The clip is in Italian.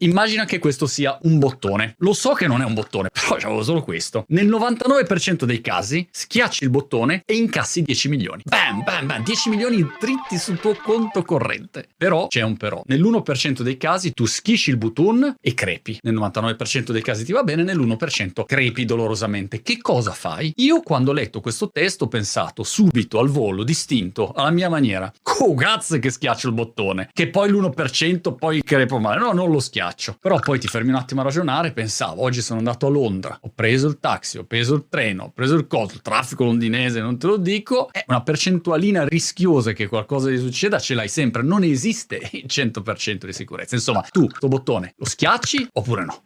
Immagina che questo sia un bottone. Lo so che non è un bottone, però avevo solo questo. Nel 99% dei casi schiacci il bottone e incassi 10 milioni. Bam, bam, bam, 10 milioni dritti sul tuo conto corrente. Però c'è un però. Nell'1% dei casi tu schisci il button e crepi. Nel 99% dei casi ti va bene, nell'1% crepi dolorosamente. Che cosa fai? Io quando ho letto questo testo ho pensato subito al volo, distinto, alla mia maniera. Oh, cazzo che schiaccio il bottone. Che poi l'1% poi crepo male. No, non lo schiaccio. Però poi ti fermi un attimo a ragionare, pensavo, oggi sono andato a Londra, ho preso il taxi, ho preso il treno, ho preso il coso, il traffico londinese, non te lo dico, è una percentualina rischiosa che qualcosa gli succeda, ce l'hai sempre. Non esiste il 100% di sicurezza. Insomma, tu, sto bottone, lo schiacci oppure no?